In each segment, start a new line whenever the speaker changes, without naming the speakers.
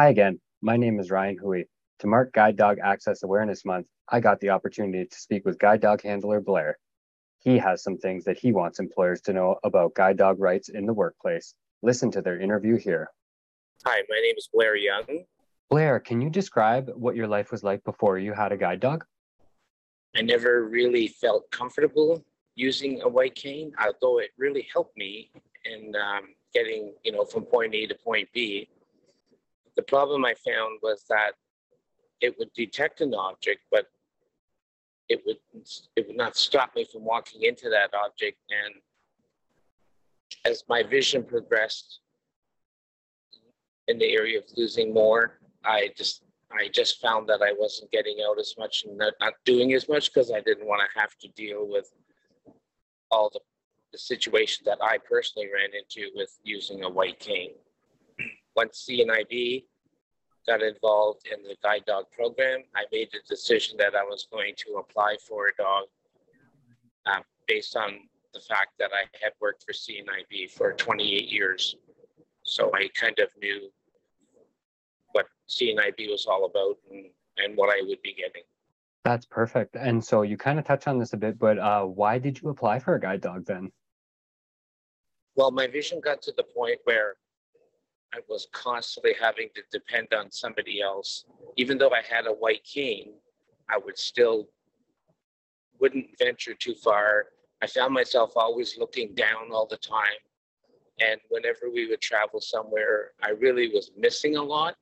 Hi again. My name is Ryan Hui. To mark Guide Dog Access Awareness Month, I got the opportunity to speak with guide dog handler Blair. He has some things that he wants employers to know about guide dog rights in the workplace. Listen to their interview here.
Hi, my name is Blair Young.
Blair, can you describe what your life was like before you had a guide dog?
I never really felt comfortable using a white cane, although it really helped me in um, getting, you know, from point A to point B. The problem I found was that it would detect an object, but it would it would not stop me from walking into that object. And as my vision progressed in the area of losing more, I just I just found that I wasn't getting out as much and not, not doing as much because I didn't want to have to deal with all the, the situation that I personally ran into with using a white cane. Once CNIB got involved in the guide dog program, I made the decision that I was going to apply for a dog uh, based on the fact that I had worked for CNIB for 28 years. So I kind of knew what CNIB was all about and, and what I would be getting.
That's perfect. And so you kind of touched on this a bit, but uh, why did you apply for a guide dog then?
Well, my vision got to the point where I was constantly having to depend on somebody else. Even though I had a white cane, I would still wouldn't venture too far. I found myself always looking down all the time. And whenever we would travel somewhere, I really was missing a lot.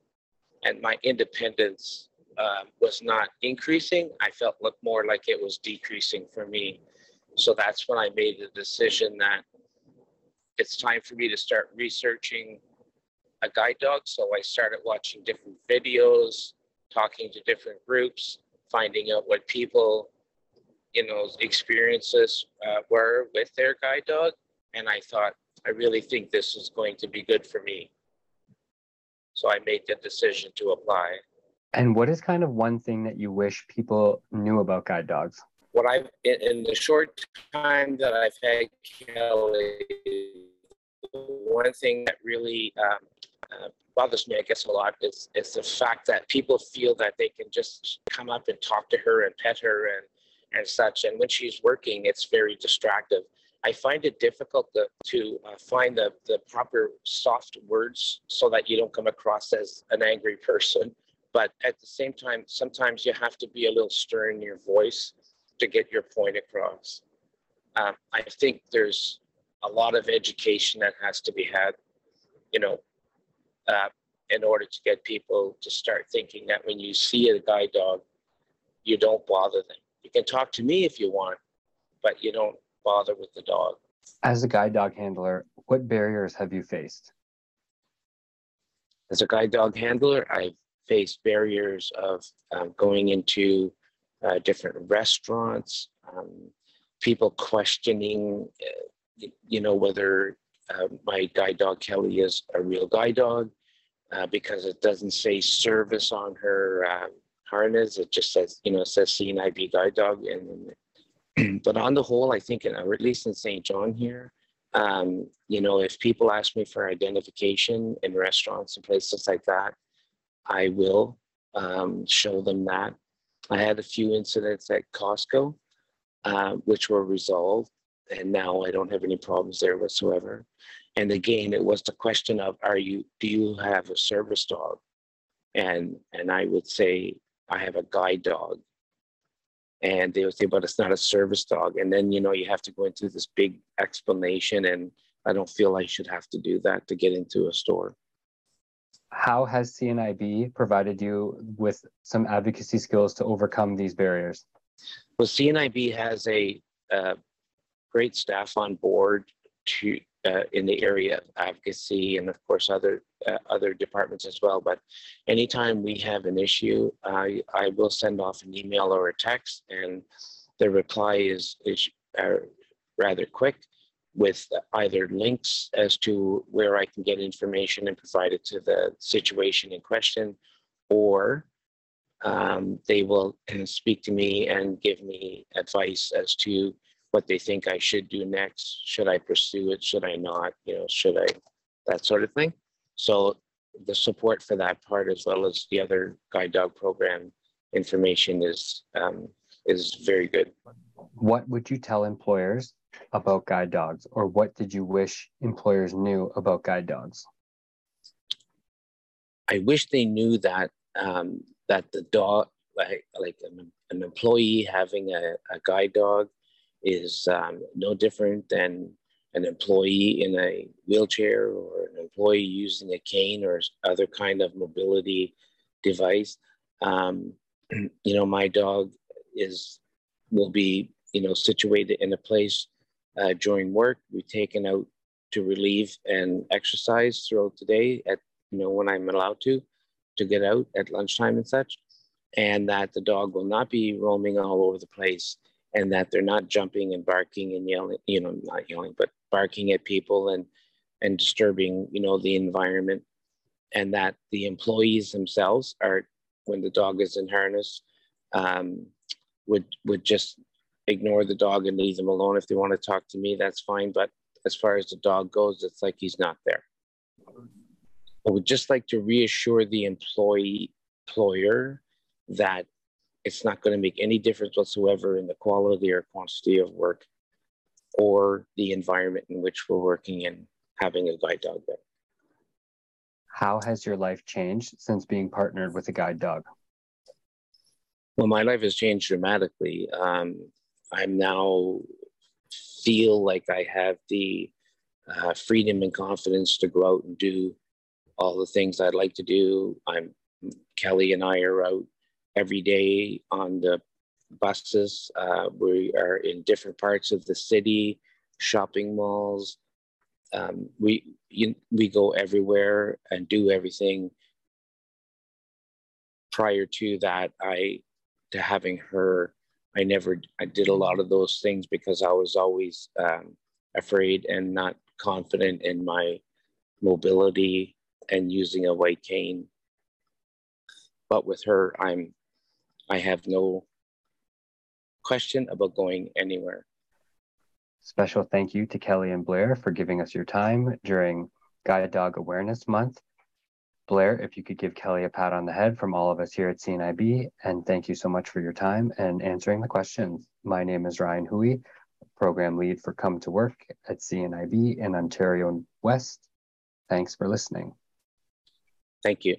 And my independence uh, was not increasing. I felt more like it was decreasing for me. So that's when I made the decision that it's time for me to start researching a guide dog. So I started watching different videos, talking to different groups, finding out what people, you know, experiences uh, were with their guide dog. And I thought, I really think this is going to be good for me. So I made the decision to apply.
And what is kind of one thing that you wish people knew about guide dogs?
What I've, in, the short time that I've had Kelly, one thing that really um, bothers me, I guess, a lot is is the fact that people feel that they can just come up and talk to her and pet her and and such. And when she's working, it's very distractive. I find it difficult to, to uh, find the, the proper soft words so that you don't come across as an angry person. But at the same time, sometimes you have to be a little stern in your voice to get your point across. Um, I think there's a lot of education that has to be had. You know, uh, in order to get people to start thinking that when you see a guide dog, you don't bother them. You can talk to me if you want, but you don't bother with the dog.
As a guide dog handler, what barriers have you faced?
As a guide dog handler, I've faced barriers of um, going into uh, different restaurants, um, people questioning, uh, you know, whether uh, my guide dog Kelly is a real guide dog uh, because it doesn't say service on her uh, harness. It just says, you know, it says CNIB guide dog. And but on the whole, I think, or at least in St. John here, um, you know, if people ask me for identification in restaurants and places like that, I will um, show them that. I had a few incidents at Costco, uh, which were resolved, and now I don't have any problems there whatsoever. And again, it was the question of, are you, do you have a service dog? And, and I would say, I have a guide dog. And they would say, but it's not a service dog. And then, you know, you have to go into this big explanation. And I don't feel I should have to do that to get into a store.
How has CNIB provided you with some advocacy skills to overcome these barriers?
Well, CNIB has a uh, great staff on board to uh, in the area of advocacy and of course other uh, other departments as well. But anytime we have an issue, I I will send off an email or a text, and the reply is is uh, rather quick with either links as to where I can get information and provide it to the situation in question, or um, they will uh, speak to me and give me advice as to what they think I should do next. Should I pursue it? Should I not? You know, should I? That sort of thing. So the support for that part as well as the other guide dog program information is um, is very good.
What would you tell employers about guide dogs, or what did you wish employers knew about guide dogs?
I wish they knew that um, that the dog, like like an, an employee having a, a guide dog, is um, no different than an employee in a wheelchair or an employee using a cane or other kind of mobility device. Um, you know, my dog is will be you know situated in a place uh, during work. We've taken out to relieve and exercise throughout the day at you know when I'm allowed to to get out at lunchtime and such, and that the dog will not be roaming all over the place and that they're not jumping and barking and yelling, you know, not yelling, but barking at people and and disturbing, you know, the environment, and that the employees themselves are, when the dog is in harness, um, would would just ignore the dog and leave them alone. If they want to talk to me, that's fine. But as far as the dog goes, it's like he's not there. I would just like to reassure the employee employer that it's not going to make any difference whatsoever in the quality or quantity of work or the environment in which we're working in having a guide dog there.
How has your life changed since being partnered with a guide dog?
Well, my life has changed dramatically. Um, I'm now feel like I have the uh, freedom and confidence to go out and do all the things I'd like to do. I'm Kelly and I are out every day on the buses. Uh, we are in different parts of the city, shopping malls. Um, we you, we go everywhere and do everything. Prior to that, I to having her, I never I did a lot of those things because I was always um, afraid and not confident in my mobility and using a white cane. But with her, I'm I have no question about going anywhere.
Special thank you to Kelly and Blair for giving us your time during Guide Dog Awareness Month. Blair, if you could give Kelly a pat on the head from all of us here at CNIB, and thank you so much for your time and answering the questions. My name is Ryan Hui, program lead for Come to Work at CNIB in Ontario West. Thanks for listening.
Thank you.